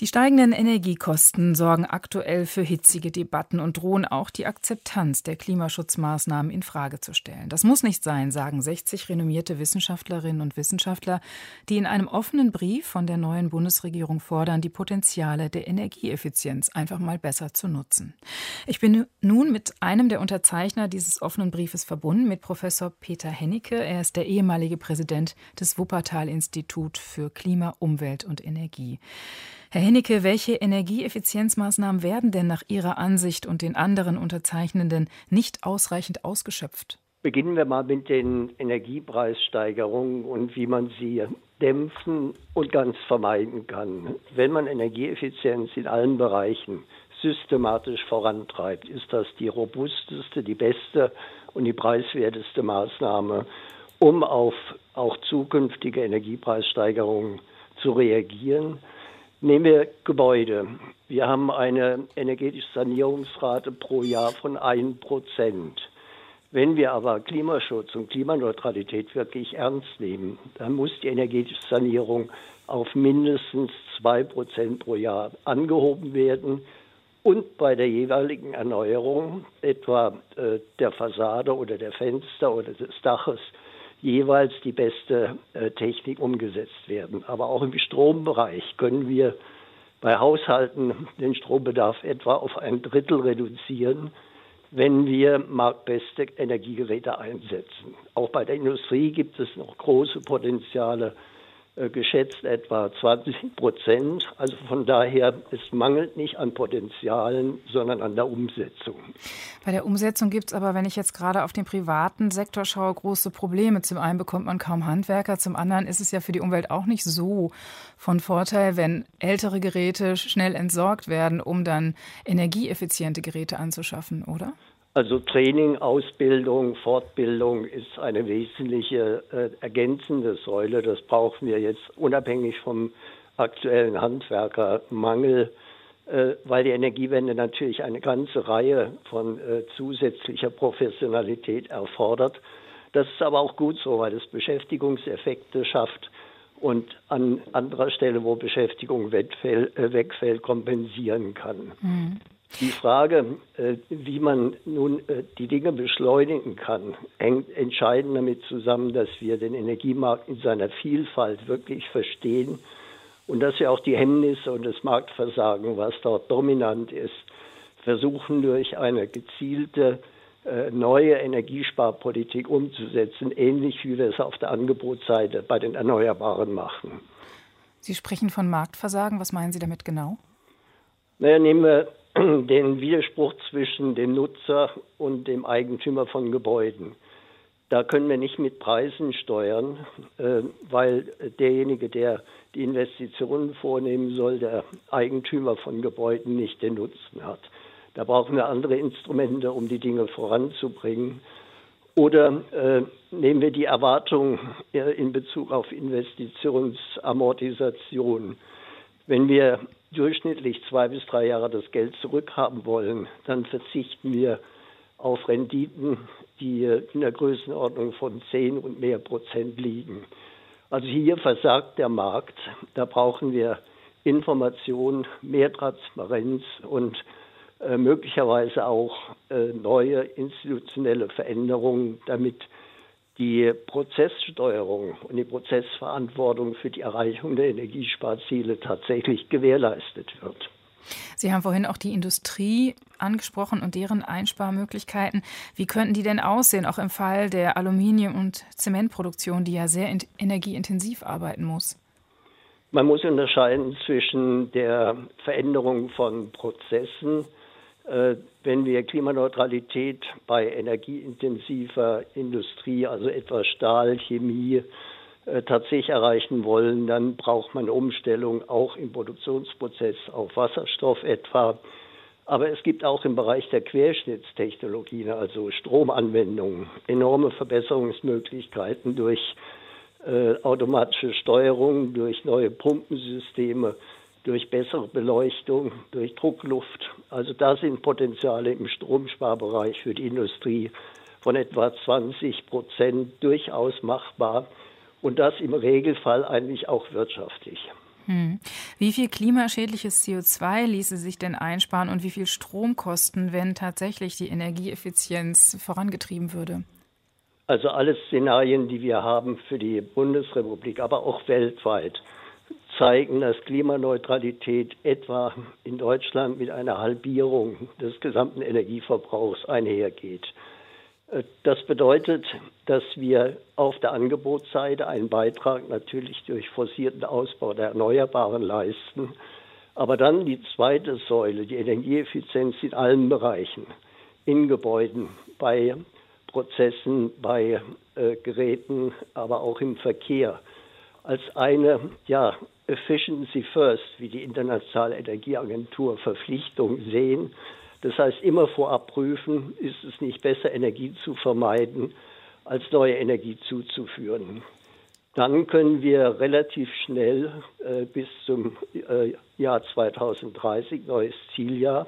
Die steigenden Energiekosten sorgen aktuell für hitzige Debatten und drohen auch die Akzeptanz der Klimaschutzmaßnahmen in Frage zu stellen. Das muss nicht sein, sagen 60 renommierte Wissenschaftlerinnen und Wissenschaftler, die in einem offenen Brief von der neuen Bundesregierung fordern, die Potenziale der Energieeffizienz einfach mal besser zu nutzen. Ich bin nun mit einem der Unterzeichner dieses offenen Briefes verbunden, mit Professor Peter Hennecke. Er ist der ehemalige Präsident des Wuppertal-Institut für Klima, Umwelt und Energie. Herr Hennecke, welche Energieeffizienzmaßnahmen werden denn nach Ihrer Ansicht und den anderen Unterzeichnenden nicht ausreichend ausgeschöpft? Beginnen wir mal mit den Energiepreissteigerungen und wie man sie dämpfen und ganz vermeiden kann. Wenn man Energieeffizienz in allen Bereichen systematisch vorantreibt, ist das die robusteste, die beste und die preiswerteste Maßnahme, um auf auch zukünftige Energiepreissteigerungen zu reagieren. Nehmen wir Gebäude. Wir haben eine energetische Sanierungsrate pro Jahr von 1 Prozent. Wenn wir aber Klimaschutz und Klimaneutralität wirklich ernst nehmen, dann muss die energetische Sanierung auf mindestens 2 Prozent pro Jahr angehoben werden und bei der jeweiligen Erneuerung, etwa äh, der Fassade oder der Fenster oder des Daches, jeweils die beste äh, Technik umgesetzt werden. Aber auch im Strombereich können wir bei Haushalten den Strombedarf etwa auf ein Drittel reduzieren, wenn wir marktbeste Energiegeräte einsetzen. Auch bei der Industrie gibt es noch große Potenziale, geschätzt etwa 20 Prozent. Also von daher, es mangelt nicht an Potenzialen, sondern an der Umsetzung. Bei der Umsetzung gibt es aber, wenn ich jetzt gerade auf den privaten Sektor schaue, große Probleme. Zum einen bekommt man kaum Handwerker, zum anderen ist es ja für die Umwelt auch nicht so von Vorteil, wenn ältere Geräte schnell entsorgt werden, um dann energieeffiziente Geräte anzuschaffen, oder? Also Training, Ausbildung, Fortbildung ist eine wesentliche äh, ergänzende Säule. Das brauchen wir jetzt unabhängig vom aktuellen Handwerkermangel, äh, weil die Energiewende natürlich eine ganze Reihe von äh, zusätzlicher Professionalität erfordert. Das ist aber auch gut so, weil es Beschäftigungseffekte schafft und an anderer Stelle, wo Beschäftigung wegfällt, äh, wegfällt kompensieren kann. Mhm. Die Frage, äh, wie man nun äh, die Dinge beschleunigen kann, hängt entscheidend damit zusammen, dass wir den Energiemarkt in seiner Vielfalt wirklich verstehen und dass wir auch die Hemmnisse und das Marktversagen, was dort dominant ist, versuchen durch eine gezielte äh, neue Energiesparpolitik umzusetzen, ähnlich wie wir es auf der Angebotsseite bei den Erneuerbaren machen. Sie sprechen von Marktversagen. Was meinen Sie damit genau? Naja, nehmen wir den Widerspruch zwischen dem Nutzer und dem Eigentümer von Gebäuden. Da können wir nicht mit Preisen steuern, äh, weil derjenige, der die Investitionen vornehmen soll, der Eigentümer von Gebäuden nicht den Nutzen hat. Da brauchen wir andere Instrumente, um die Dinge voranzubringen. Oder äh, nehmen wir die Erwartung äh, in Bezug auf Investitionsamortisation. Wenn wir durchschnittlich zwei bis drei Jahre das Geld zurückhaben wollen, dann verzichten wir auf Renditen, die in der Größenordnung von 10 und mehr Prozent liegen. Also hier versagt der Markt. Da brauchen wir Information, mehr Transparenz und äh, möglicherweise auch äh, neue institutionelle Veränderungen, damit die Prozesssteuerung und die Prozessverantwortung für die Erreichung der Energiesparziele tatsächlich gewährleistet wird. Sie haben vorhin auch die Industrie angesprochen und deren Einsparmöglichkeiten. Wie könnten die denn aussehen, auch im Fall der Aluminium- und Zementproduktion, die ja sehr energieintensiv arbeiten muss? Man muss unterscheiden zwischen der Veränderung von Prozessen, wenn wir Klimaneutralität bei energieintensiver Industrie, also etwa Stahl, Chemie, äh, tatsächlich erreichen wollen, dann braucht man Umstellung auch im Produktionsprozess auf Wasserstoff etwa. Aber es gibt auch im Bereich der Querschnittstechnologien, also Stromanwendungen, enorme Verbesserungsmöglichkeiten durch äh, automatische Steuerung, durch neue Pumpensysteme, durch bessere Beleuchtung, durch Druckluft. Also da sind Potenziale im Stromsparbereich für die Industrie von etwa 20 Prozent durchaus machbar. und das im Regelfall eigentlich auch wirtschaftlich. Hm. Wie viel klimaschädliches CO2 ließe sich denn einsparen und wie viel Stromkosten, wenn tatsächlich die Energieeffizienz vorangetrieben würde? Also alle Szenarien, die wir haben für die Bundesrepublik, aber auch weltweit, zeigen, dass Klimaneutralität etwa in Deutschland mit einer Halbierung des gesamten Energieverbrauchs einhergeht. Äh, das bedeutet, dass wir auf der Angebotsseite einen Beitrag natürlich durch forcierten Ausbau der Erneuerbaren leisten, aber dann die zweite Säule, die Energieeffizienz in allen Bereichen, in Gebäuden, bei Prozessen, bei äh, Geräten, aber auch im Verkehr, als eine ja, Efficiency First, wie die Internationale Energieagentur Verpflichtung sehen, das heißt, immer vorab prüfen, ist es nicht besser, Energie zu vermeiden, als neue Energie zuzuführen. Dann können wir relativ schnell äh, bis zum äh, Jahr 2030, neues Zieljahr,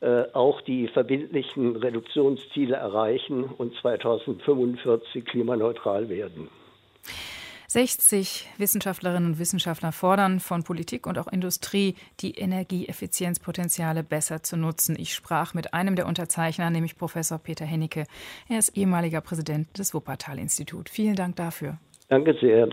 äh, auch die verbindlichen Reduktionsziele erreichen und 2045 klimaneutral werden. 60 Wissenschaftlerinnen und Wissenschaftler fordern von Politik und auch Industrie, die Energieeffizienzpotenziale besser zu nutzen. Ich sprach mit einem der Unterzeichner, nämlich Professor Peter Hennecke. Er ist ehemaliger Präsident des Wuppertal-Institut. Vielen Dank dafür. Danke sehr.